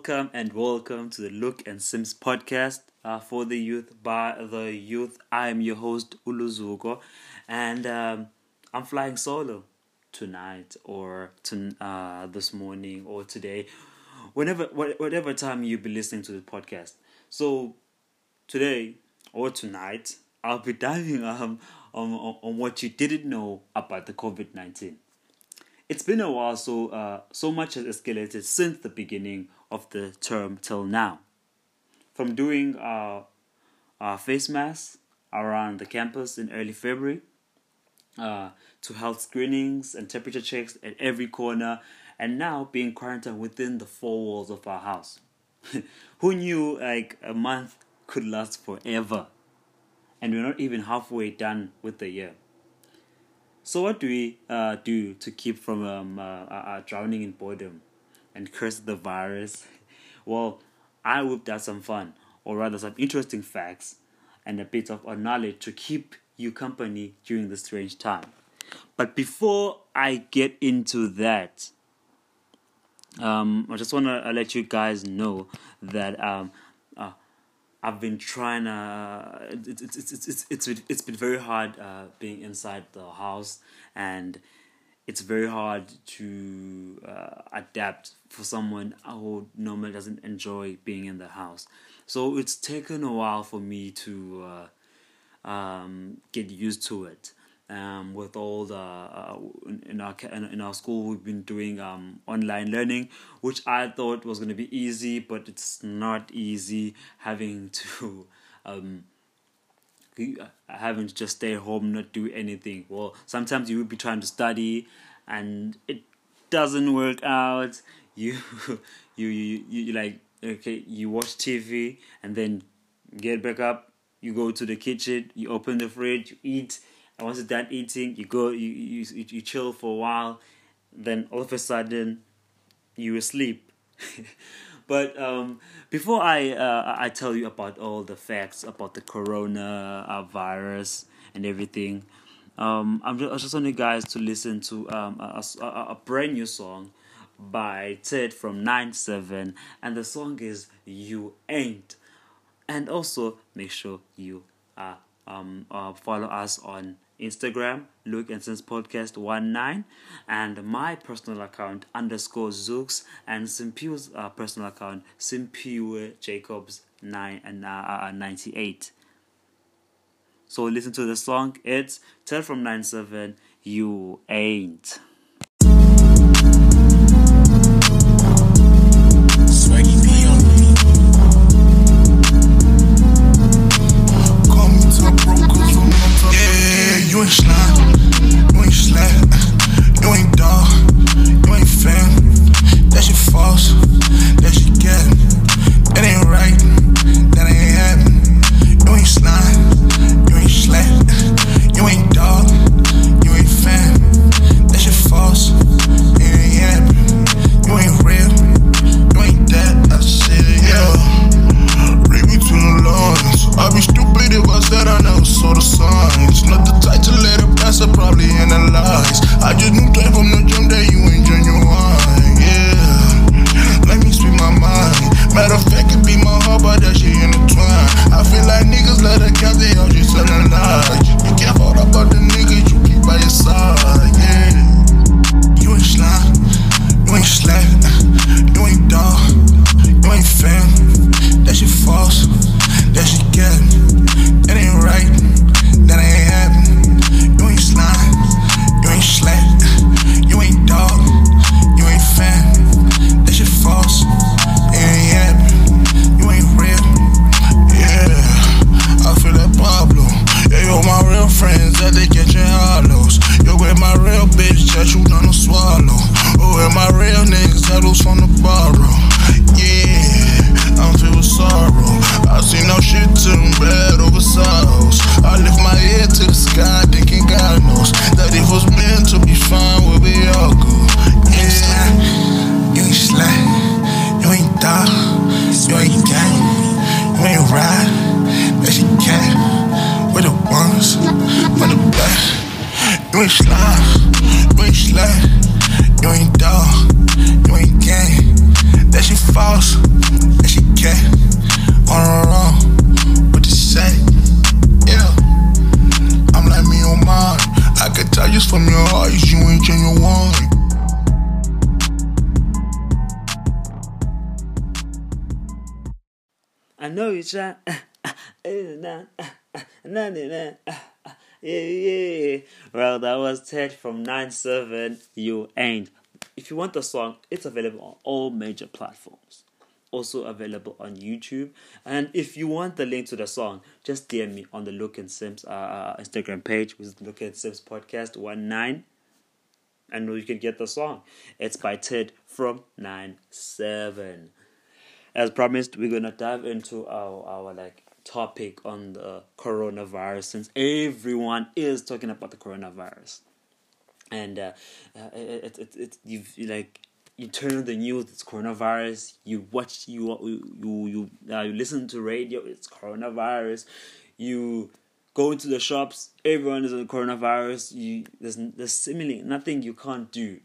Welcome and welcome to the Luke and Simps podcast uh, for the youth by the youth. I am your host Uluzuko, and um, I'm flying solo tonight or to, uh, this morning or today, whenever whatever time you be listening to the podcast. So today or tonight, I'll be diving um, on, on, on what you didn't know about the COVID nineteen. It's been a while, so uh, so much has escalated since the beginning of the term till now. From doing our, our face masks around the campus in early February, uh, to health screenings and temperature checks at every corner, and now being quarantined within the four walls of our house. Who knew like a month could last forever? And we're not even halfway done with the year. So, what do we uh, do to keep from um, uh, uh, drowning in boredom? And curse the virus? Well, I whipped out some fun, or rather, some interesting facts and a bit of knowledge to keep you company during this strange time. But before I get into that, um, I just want to let you guys know that um, uh, I've been trying to. It's it's it's it's it's, it's been very hard uh, being inside the house and it's very hard to uh, adapt for someone who normally doesn't enjoy being in the house. So it's taken a while for me to uh, um, get used to it. Um, with all the uh, in our in our school, we've been doing um, online learning, which I thought was going to be easy, but it's not easy having to um, Uh, having to just stay home, not do anything. Well, sometimes you will be trying to study and it doesn't work out. You you you, you like okay, you watch TV and then get back up, you go to the kitchen, you open the fridge, you eat, and once you're done eating, you go you you you chill for a while, then all of a sudden you asleep. But um, before I uh, I tell you about all the facts about the corona uh, virus and everything, um, I'm just, I just want you guys to listen to um, a, a, a brand new song by Ted from 9-7 and the song is You Ain't. And also make sure you uh, um, uh, follow us on Instagram, Luke and Simps Podcast 19, and my personal account underscore Zeuks, and Simpiu's uh, personal account, Simpiu Jacobs 9 and uh, uh, 98. So listen to the song. It's Tell from 97 You Ain't. I said I never saw the signs. Not the type to let it pass, I probably analyze. I just knew time from the Know you try. Yeah, yeah. Well, that was Ted from 9 7. You ain't. If you want the song, it's available on all major platforms. Also available on YouTube. And if you want the link to the song, just DM me on the Luke and Simps uh, uh, Instagram page, which is Luke and Simps Podcast 19 and you can get the song. It's by Ted from 9 7. As promised, we're gonna dive into our, our like topic on the coronavirus since everyone is talking about the coronavirus. And uh, uh it, it, it, you've like you turn on the news, it's coronavirus. You watch, you you you uh, you listen to radio, it's coronavirus. You go into the shops, everyone is on coronavirus. You there's there's seemingly nothing you can't do.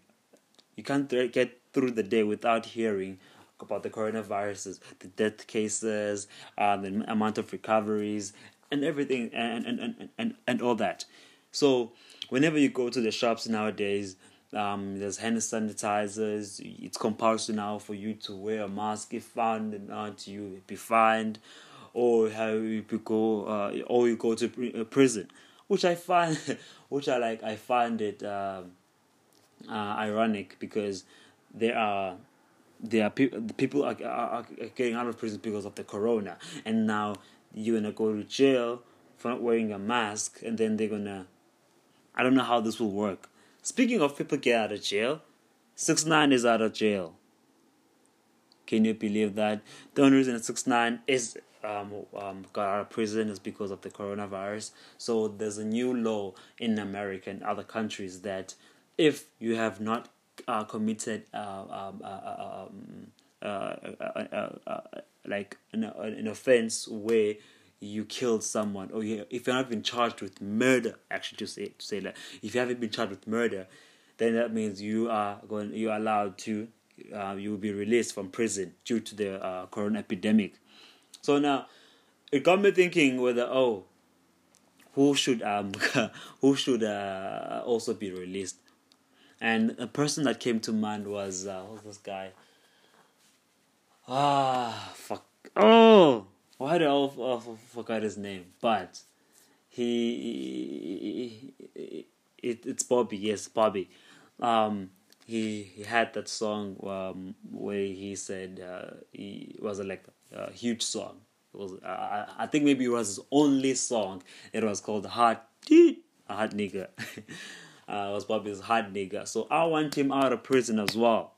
You can't th- get through the day without hearing about the coronaviruses, the death cases, uh, the amount of recoveries, and everything, and and, and, and, and all that. So whenever you go to the shops nowadays, um, there's hand sanitizers. It's compulsory now for you to wear a mask. If found and not, you be fined, or how you go, uh, or you go to uh, prison, which I find, which I like. I find it um, uh, ironic because there are there are people people are, are, are getting out of prison because of the corona, and now you're gonna go to jail for not wearing a mask, and then they're gonna. I don't know how this will work. Speaking of people get out of jail, six nine is out of jail. Can you believe that? The only reason six nine is um, um, got out of prison is because of the coronavirus. So there's a new law in America and other countries that if you have not uh, committed uh, um, uh, uh um, like an, an offense where you killed someone or you, if you're not been charged with murder actually to say to say that if you haven't been charged with murder then that means you are going you are allowed to uh, you will be released from prison due to the uh, corona epidemic. So now it got me thinking whether oh who should um who should uh, also be released and a person that came to mind was uh, who's this guy? Ah, fuck. Oh, why did I oh, forgot his name? But he, he it, it's Bobby. Yes, Bobby. Um, he he had that song um, where he said uh, he was a, like a huge song. It was uh, I think maybe it was his only song. It was called "Hot Hot Nigga." uh, was Bobby's hard nigga. So I want him out of prison as well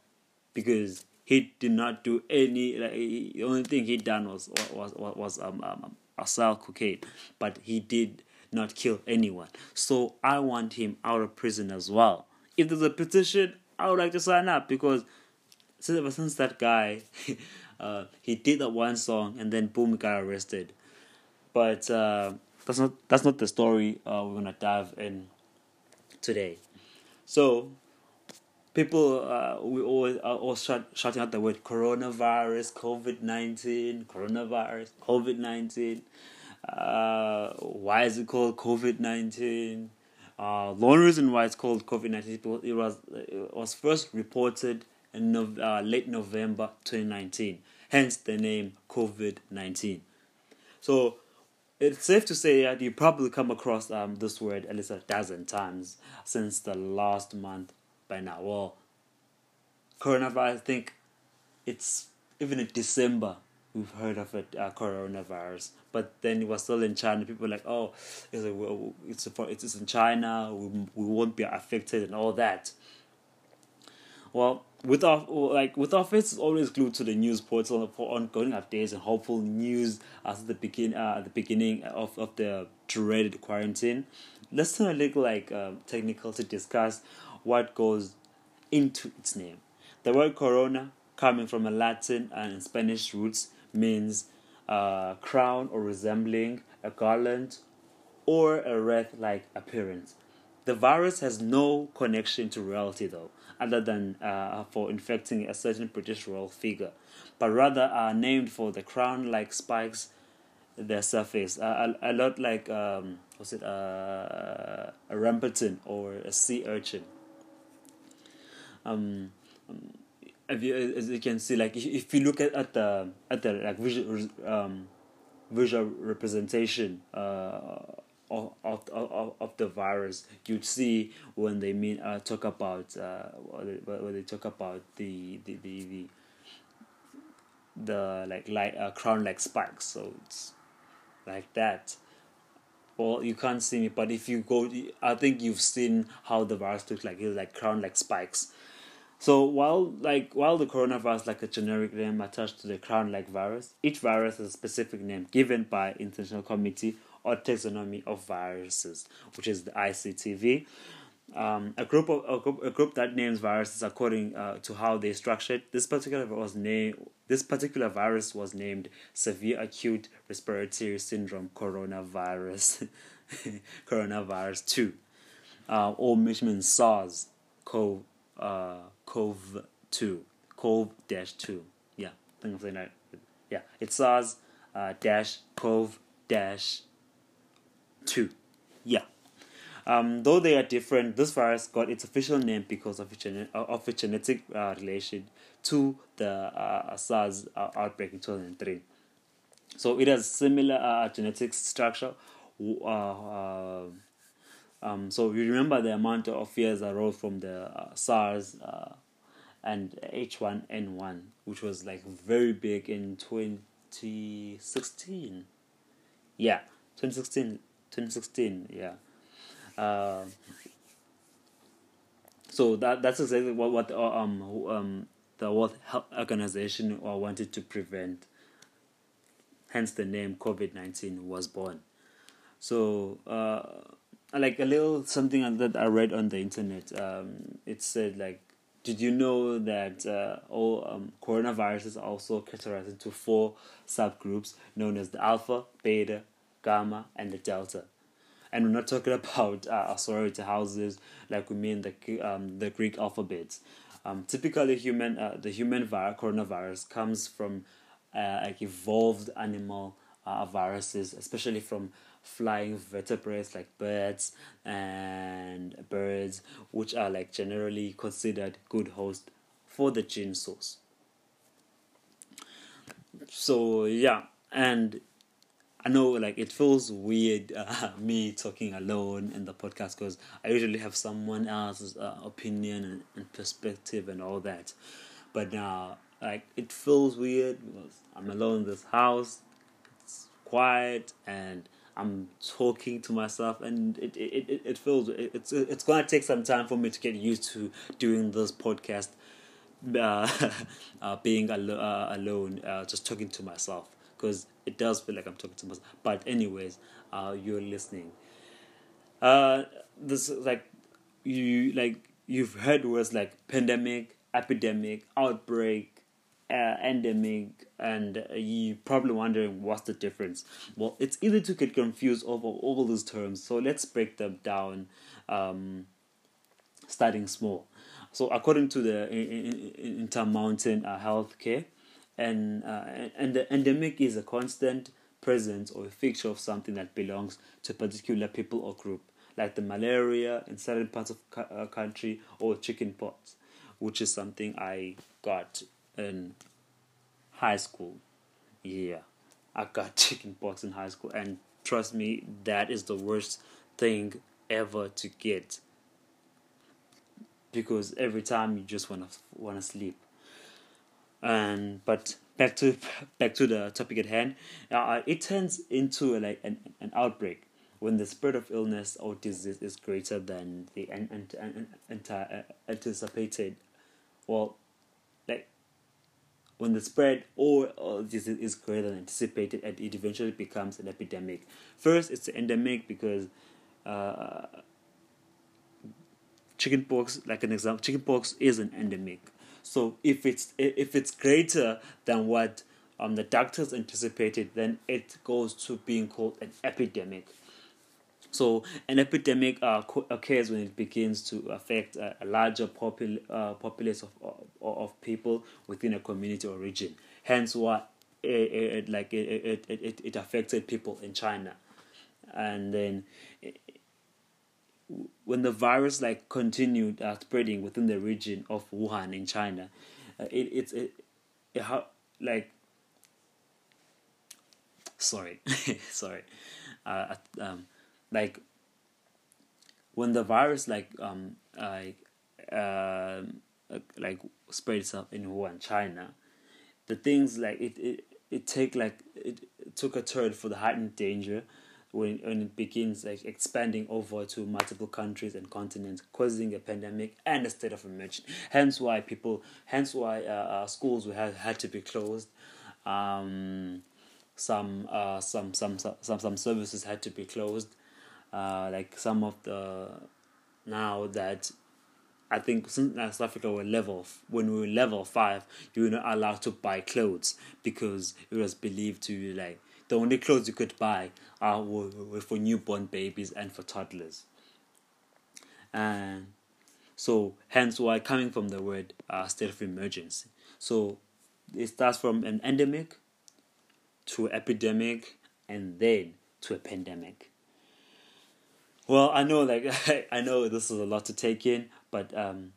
because he did not do any. Like, he, the only thing he done was was was, was um, um, sell cocaine, but he did not kill anyone. So I want him out of prison as well. If there's a petition, I would like to sign up because since, ever since that guy, uh, he did that one song and then boom, he got arrested. But uh, that's not that's not the story uh, we're gonna dive in today. So people uh, we always are always shouting out the word coronavirus, COVID nineteen, coronavirus, COVID nineteen. Uh, why is it called COVID nineteen? Uh, the reason why it's called COVID nineteen it was it was first reported in uh, late November twenty nineteen. Hence the name COVID nineteen. So it's safe to say that you probably come across um, this word at least a dozen times since the last month by now. Well, coronavirus, I think it's even in December we've heard of it, uh, coronavirus. But then it was still in China. People were like, oh, it's a, it's, it's in China. We, we won't be affected and all that. Well, with our like with our faces always glued to the news portal for ongoing updates and hopeful news at the begin uh, at the beginning of, of the dreaded quarantine. Let's turn a little like uh, technical to discuss what goes into its name. The word corona, coming from a Latin and Spanish roots, means uh, crown or resembling a garland or a wreath-like appearance. The virus has no connection to reality though other than uh, for infecting a certain British royal figure, but rather are named for the crown-like spikes their surface, uh, a, a, lot like um, was it uh, a rambutan or a sea urchin. Um, if you, as you can see, like if, if you look at, at the at the like visual um, visual representation uh, of, of, of, of the virus, you'd see when they mean uh, talk about uh, when they talk about the the the, the, the like like uh, crown like spikes. So it's like that. Well, you can't see me, but if you go, I think you've seen how the virus looks like. It's like crown like spikes. So while like while the coronavirus like a generic name attached to the crown-like virus, each virus has a specific name given by International Committee or Taxonomy of Viruses, which is the ICTV. Um, a group of a group, a group that names viruses according uh, to how they structured. This particular was name this particular virus was named severe acute respiratory syndrome coronavirus, coronavirus two, uh, or means SARS CoV uh, CoV two, CoV dash two. Yeah, think saying that. Yeah, it's SARS uh, dash CoV dash two. Yeah. Um, though they are different, this virus got its official name because of its, gene- of its genetic uh, relation to the uh, SARS uh, outbreak in 2003. So it has similar uh, genetic structure. Uh, um, so you remember the amount of that arose from the uh, SARS and H1N1, which was like very big in 2016. Yeah, 2016. 2016. Yeah. Uh, so that that's exactly what what uh, um um the World Health Organization wanted to prevent. Hence, the name COVID nineteen was born. So, uh, like a little something that I read on the internet. Um, it said like, did you know that uh, all um, coronaviruses are also categorized into four subgroups known as the alpha, beta, gamma, and the delta? and we're not talking about uh, sorority houses like we mean the um, the Greek alphabet. Um, typically, human uh, the human vi- coronavirus comes from uh, like evolved animal uh, viruses, especially from flying vertebrates like birds and birds, which are like generally considered good hosts for the gene source. So yeah, and I know like it feels weird uh, me talking alone in the podcast because I usually have someone else's uh, opinion and, and, perspective and all that. But now, like it feels weird because I'm alone in this house. It's quiet and I'm talking to myself, and it it, it, it feels it, it's it's gonna take some time for me to get used to doing this podcast. Uh, uh, being al- uh, alone, uh, just talking to myself because it does feel like I'm talking to myself. But anyways, uh, you're listening. Uh, this like you like you've heard words like pandemic, epidemic, outbreak, uh, endemic, and you probably wondering what's the difference. Well, it's easy to get confused over all these terms, so let's break them down. Um, starting small. So, according to the Intermountain uh, Healthcare, and uh, and the endemic is a constant presence or a feature of something that belongs to a particular people or group, like the malaria in certain parts of the uh, country or chickenpox, which is something I got in high school. Yeah, I got chickenpox in high school, and trust me, that is the worst thing ever to get. Because every time you just want to want to sleep and but back to back to the topic at hand. Uh, it turns into like an, an outbreak when the spread of illness or disease is greater than the anticipated. Well like when the spread or, or disease is greater than anticipated and it eventually becomes an epidemic. First it's an endemic because uh, chickenpox like an example chickenpox is an endemic so if it's if it's greater than what um, the doctors anticipated, then it goes to being called an epidemic. So an epidemic uh, occurs when it begins to affect a, a larger popul- uh, populace of, of, of people within a community or region. Hence, why it, it, like it, it, it, it affected people in China, and then when the virus like continued uh, spreading within the region of Wuhan in China, uh, it it's it, it how like sorry sorry uh, um like when the virus like um like uh, like spread itself in Wuhan, China, the things like it it it take like it, it took a turn for the heightened danger when when it begins like expanding over to multiple countries and continents, causing a pandemic and a state of emergency. Hence why people, hence why uh, schools have had to be closed. Um, some uh, some some some some services had to be closed. Uh, like some of the now that I think since South Africa were level when we were level five, you were not allowed to buy clothes because it was believed to like the only clothes you could buy are were, for newborn babies and for toddlers. And so hence why coming from the word uh, state of emergency. So it starts from an endemic to epidemic and then to a pandemic. Well, I know, like I know this is a lot to take in, but um,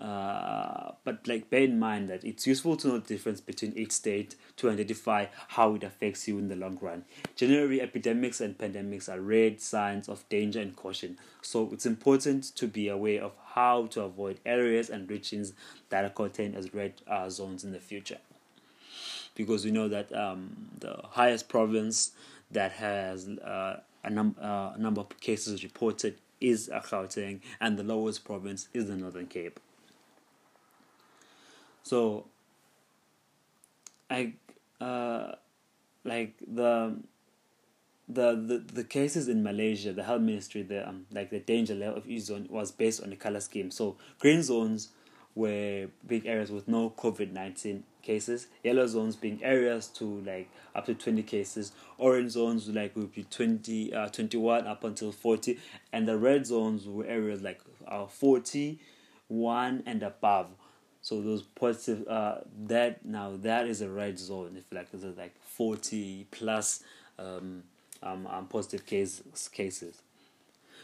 uh, but like bear in mind that it's useful to know the difference between each state to identify how it affects you in the long run. Generally, epidemics and pandemics are red signs of danger and caution, so it's important to be aware of how to avoid areas and regions that are contained as red uh, zones in the future. Because we know that um, the highest province that has uh, a, num- uh, number of cases reported is Gauteng, and the lowest province is the Northern Cape. So, I uh, like the the, the the cases in Malaysia, the health ministry, the um, like the danger level of each zone was based on the color scheme. So green zones were big areas with no COVID nineteen cases. Yellow zones being areas to like up to 20 cases. Orange zones like would be 20, uh, 21 up until 40. And the red zones were areas like uh, 41 and above. So those positive, uh, that now that is a red zone. If like it's like 40 plus um, um, um, positive case, cases.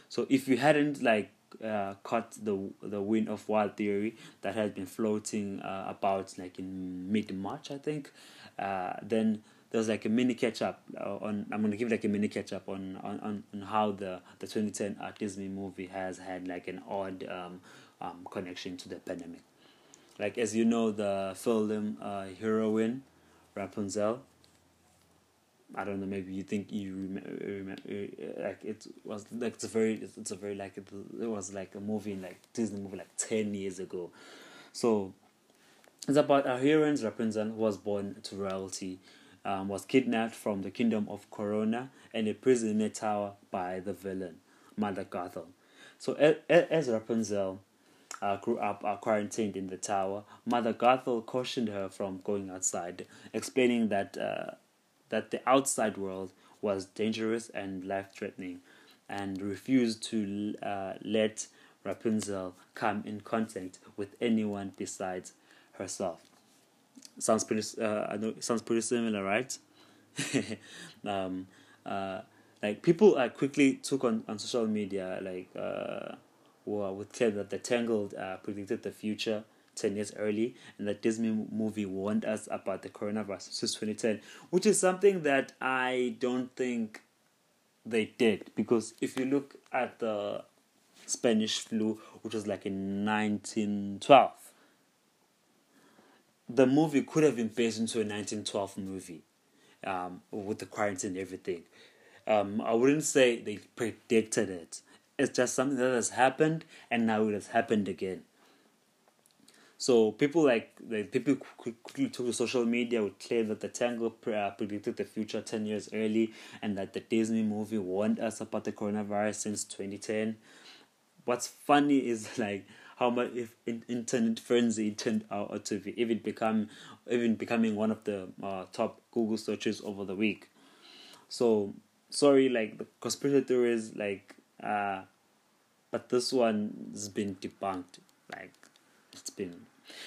So if you hadn't like uh, caught the the wind of wild theory that has been floating uh, about like in mid March, I think. Uh, then there's like a mini catch up uh, on. I'm gonna give like a mini catch up on on, on how the the 2010 Disney movie has had like an odd um, um, connection to the pandemic. Like as you know, the film uh, heroine Rapunzel I don't know. Maybe you think you remember, like it was like it's a very it's, a very like it, it was like a movie like Disney movie like ten years ago. So it's about a heroine Rapunzel who was born to royalty, um, was kidnapped from the kingdom of Corona and imprisoned in a tower by the villain Mother Gothel. So as Rapunzel uh, grew up uh, quarantined in the tower, Mother Gothel cautioned her from going outside, explaining that. Uh, that the outside world was dangerous and life threatening and refused to uh, let Rapunzel come in contact with anyone besides herself. Sounds pretty. Uh, I know. Sounds pretty similar, right? um, uh, like people uh, quickly took on, on social media, like uh, would claim that the Tangled uh, predicted the future 10 years early and that Disney movie warned us about the coronavirus since 2010, which is something that I don't think they did because if you look at the Spanish flu, which was like in 1912, the movie could have been based into a 1912 movie um, with the quarantine and everything. Um, I wouldn't say they predicted it. It's just something that has happened and now it has happened again. So people like, like people quickly took to social media would claim that the Tangle uh, predicted the future ten years early, and that the Disney movie warned us about the coronavirus since 2010. What's funny is like how much if internet frenzy turned out to be even become even becoming one of the uh, top Google searches over the week. So sorry, like the conspiracy theories, like uh, but this one's been debunked. Like it's been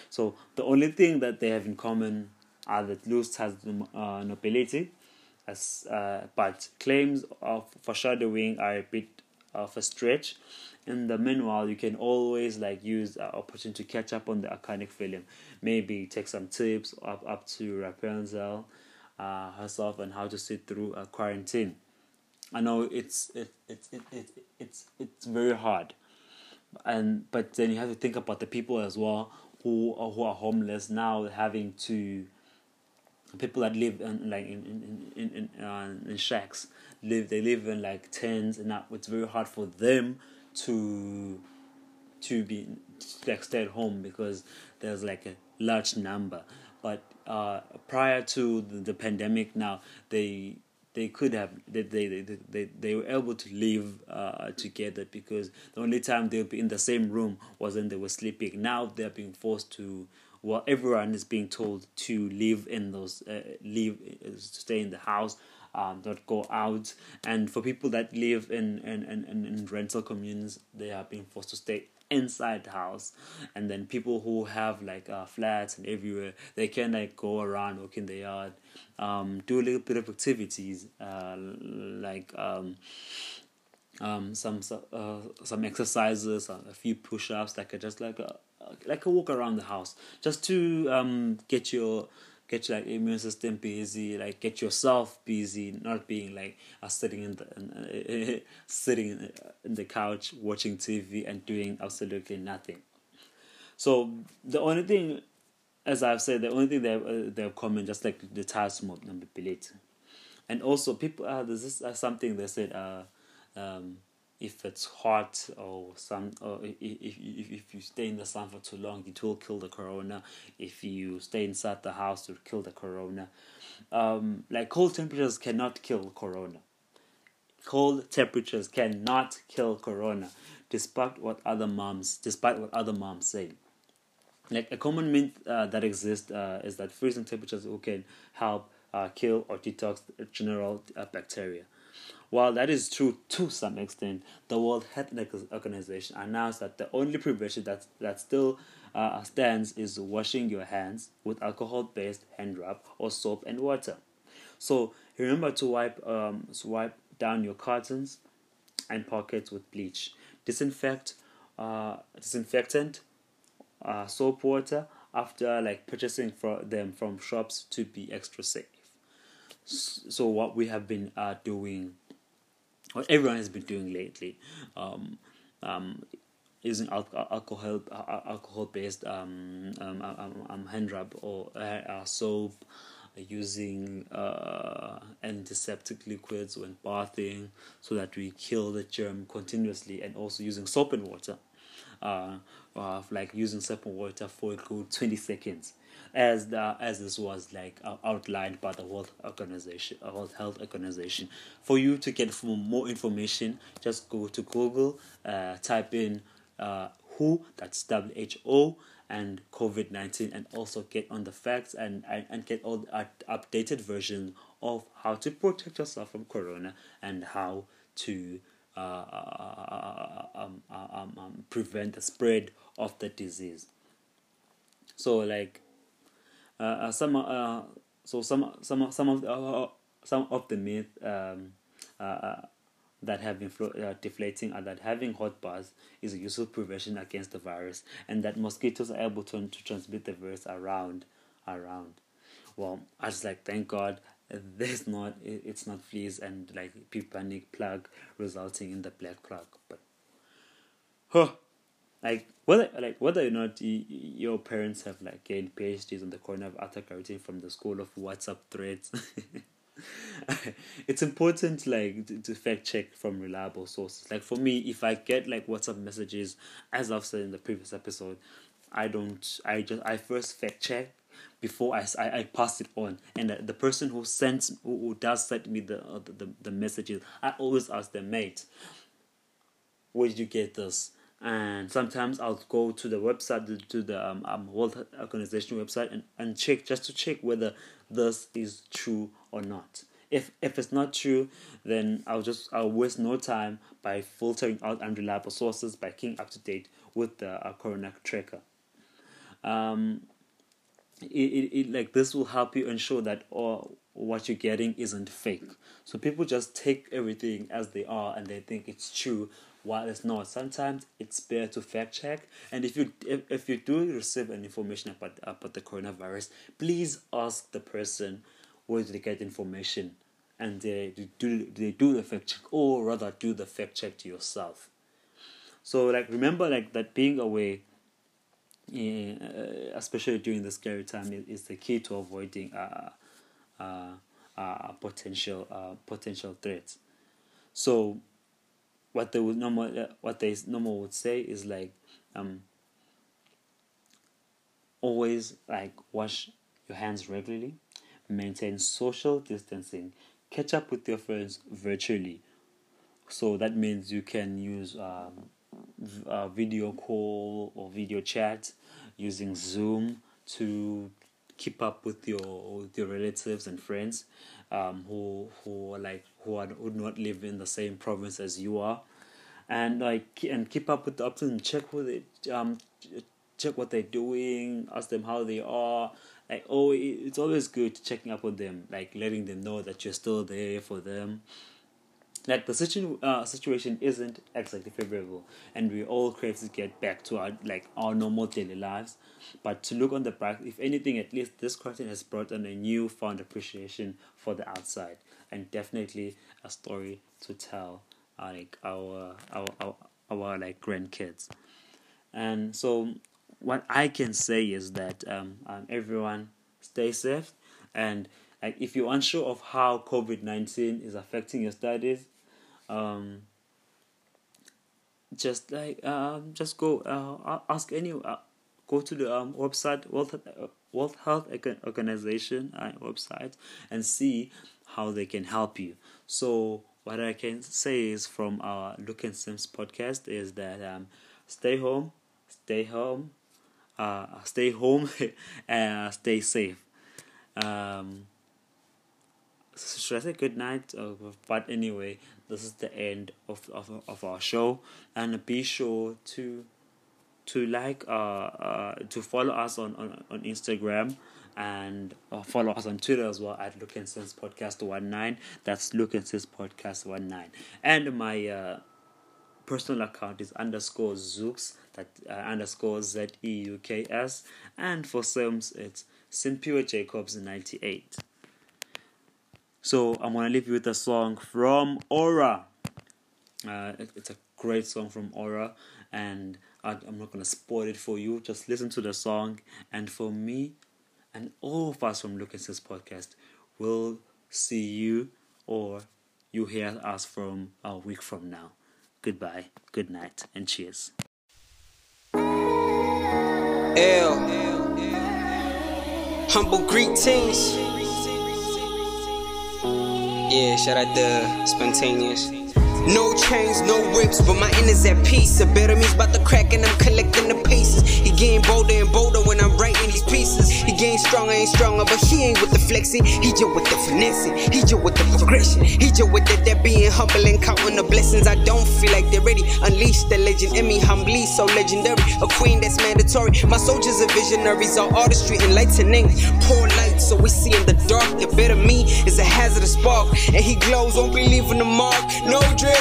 so the only thing that they have in common are that Lust has uh, nobility, as uh, but claims of foreshadowing are a bit of a stretch. In the meanwhile, you can always like use an opportunity to catch up on the iconic film. Maybe take some tips up up to Rapunzel uh, herself and how to sit through a quarantine. I know it's it, it, it, it, it's it's very hard, and but then you have to think about the people as well who are, who are homeless now having to people that live in like in in in in, uh, in shacks live they live in like tents and that it's very hard for them to to be like stay at home because there's like a large number. But uh, prior to the, the pandemic now they they could have they they they, they, they were able to live uh, together because the only time they would be in the same room was when they were sleeping. Now they're being forced to well everyone is being told to live in those uh, live uh, stay in the house um, not go out. And for people that live in in, in, in rental communities they are being forced to stay inside the house. And then people who have like uh, flats and everywhere they can like go around walk in the yard um, do a little bit of activities uh, like um, um, some uh, some exercises a few push-ups like a, just like a like a walk around the house just to um, get your get your like immune system busy, like get yourself busy, not being like uh, sitting in the uh, sitting in the, in the couch watching TV and doing absolutely nothing. So the only thing, as I've said, the only thing they uh, they're common just like the task mode number and also people uh, this uh, something they said uh um if it's hot or some or if, if, if you stay in the sun for too long it will kill the corona. If you stay inside the house it will kill the corona. Um, like cold temperatures cannot kill corona. Cold temperatures cannot kill corona despite what other moms despite what other moms say. Like a common myth uh, that exists uh, is that freezing temperatures can help uh, kill or detox general uh, bacteria while that is true to some extent, the World Health Organization announced that the only prevention that, that still uh, stands is washing your hands with alcohol based hand rub or soap and water. So remember to wipe, um, wipe down your cartons and pockets with bleach. Disinfect, uh, disinfectant, uh, soap water after like purchasing for them from shops to be extra safe. So what we have been uh, doing what everyone has been doing lately. Um, um, using alcohol alcohol based um, um, um, um, hand rub or uh, soap, using uh, antiseptic liquids when bathing so that we kill the germ continuously, and also using soap and water. Uh, uh, like using soap and water for a good 20 seconds as the as this was like uh, outlined by the World Organization, uh, World Health Organization. For you to get more information, just go to Google, uh, type in uh, WHO, that's WHO, and COVID nineteen, and also get on the facts and and, and get all the updated version of how to protect yourself from corona and how to. Uh, uh, um, um, um, prevent the spread of the disease. So, like, uh, uh, some uh, so some some some of the, some of the myth um, that have been uh, deflating are that having hot baths is a useful prevention against the virus and that mosquitoes are able to, to transmit the virus around around. Well i just like thank god there's not it's not fleas and like people panic plague resulting in the black plague but huh like whether like whether or not your parents have like gained PhDs on the corner of graduating from the school of WhatsApp threads. it's important like to, to fact check from reliable sources. Like for me, if I get like WhatsApp messages, as I've said in the previous episode, I don't. I just I first fact check before I, I, I pass it on. And the, the person who sends who, who does send me the, uh, the the messages, I always ask them, mate, where did you get this? And sometimes I'll go to the website to the um, um, World Organization website and, and check just to check whether this is true or not. If if it's not true, then I'll just I'll waste no time by filtering out unreliable sources by keeping up to date with the uh, Corona tracker. Um, it, it, it like this will help you ensure that all what you're getting isn't fake. So people just take everything as they are and they think it's true while it's not. Sometimes it's better to fact check. And if you if, if you do receive an information about about the coronavirus, please ask the person where did they get information and they do they do the fact check or rather do the fact check to yourself. So like remember like that being away yeah, especially during the scary time is, is the key to avoiding uh, uh, uh, potential uh, potential threats. So, what they would normal uh, what they normal would say is like, um, always like wash your hands regularly, maintain social distancing, catch up with your friends virtually. So that means you can use um, uh, video call or video chat using Zoom to keep up with your with your relatives and friends um, who who are like who are do not live in the same province as you are, and like and keep up with the updates check with it um check what they're doing, ask them how they are. Like oh, it's always good checking up on them, like letting them know that you're still there for them. Like the situ- uh, situation isn't exactly favorable and we all crave to get back to our like our normal daily lives. But to look on the bright if anything at least this quarantine has brought on a newfound appreciation for the outside and definitely a story to tell like our, our our our like grandkids. And so what i can say is that um, um everyone stay safe. And like if you're unsure of how covid-19 is affecting your studies um, just like um, just go uh, ask any uh, go to the um, website World World Health Organization uh, website and see how they can help you. So what I can say is from our Luke and Simps podcast is that um, stay home, stay home, uh, stay home, and stay safe. Um, should I say good night? Uh, but anyway, this is the end of, of, of our show, and be sure to to like uh, uh to follow us on, on, on Instagram and follow us on Twitter as well at Luke and Simps Podcast 19. That's Luke and Simps Podcast 19. And my uh, personal account is underscore Zeuks, that uh, underscore Z E U K S. And for Sims, it's Simpure Jacobs 98. So I'm gonna leave you with a song from Aura. Uh, it, it's a great song from Aura, and I, I'm not gonna spoil it for you. Just listen to the song, and for me, and all of us from Lucas's podcast, will see you or you hear us from a week from now. Goodbye, good night, and cheers. L. Humble greetings. Yeah, shout out the spontaneous. No chains, no whips, but my inner's at peace. A better me's about to crack and I'm collecting the pieces. He getting bolder and bolder when I'm writing these pieces. He getting stronger and stronger, but he ain't with the flexing. He just with the finessing. He just with the progression. He just with the that being humble and counting the blessings. I don't feel like they're ready. Unleash the legend in me, humbly so legendary. A queen that's mandatory. My soldiers are visionaries, all artistry enlightening. Pour light so we see in the dark. The better me is a hazardous spark, and he glows, won't be leaving the mark. No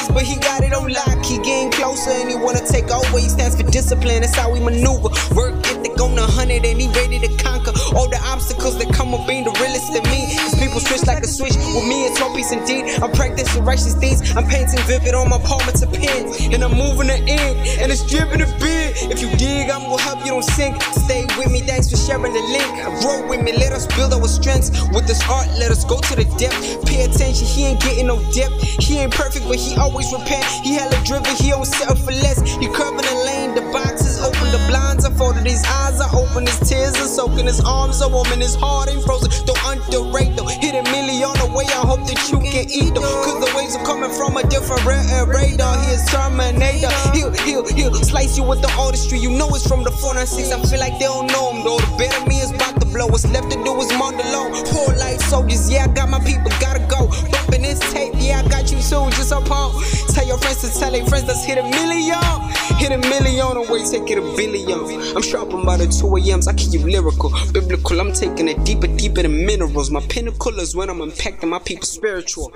but he got it on lock. He getting closer and he wanna take over. He stands for discipline, that's how we maneuver. Work ethic on the hundred and he ready to conquer all the obstacles that come with being the realest to me. Cause people switch like a switch. With me, it's one piece indeed. I'm practicing righteous deeds. I'm painting vivid on my palm, it's a pen. And I'm moving the ink, and it's dripping a bit. If you dig, I'm gonna help you don't sink. Stay with me, thanks for sharing the link. Grow with me, let us build our strengths. With this art, let us go to the depth. Pay attention, he ain't getting no depth. He ain't perfect, but he always repent. He hella driven, he don't settle for less. He curving the lane, the boxes open, the blinds are folded, his eyes are open, his tears are soaking, his arms are warm, and his heart ain't frozen. Don't underrate though. Hit a million on the way, I hope that you can eat though. Cause the waves are coming from a different uh, radar. He is Terminator. He'll, he'll, he'll slice you with the artistry. You know it's from the 496. I feel like they don't know him though. The better me is about to blow. What's left to do is mond alone. Poor life soldiers, yeah, I got my people, gotta go. Yeah, I got you soon, just up home. Tell your friends to tell their friends let's hit a million. Hit a million away, take it a billion. I'm sharp by the 2 a.m.s, I keep you lyrical. Biblical, I'm taking it deeper, deeper than minerals. My pinnacle is when I'm impacting my people spiritual.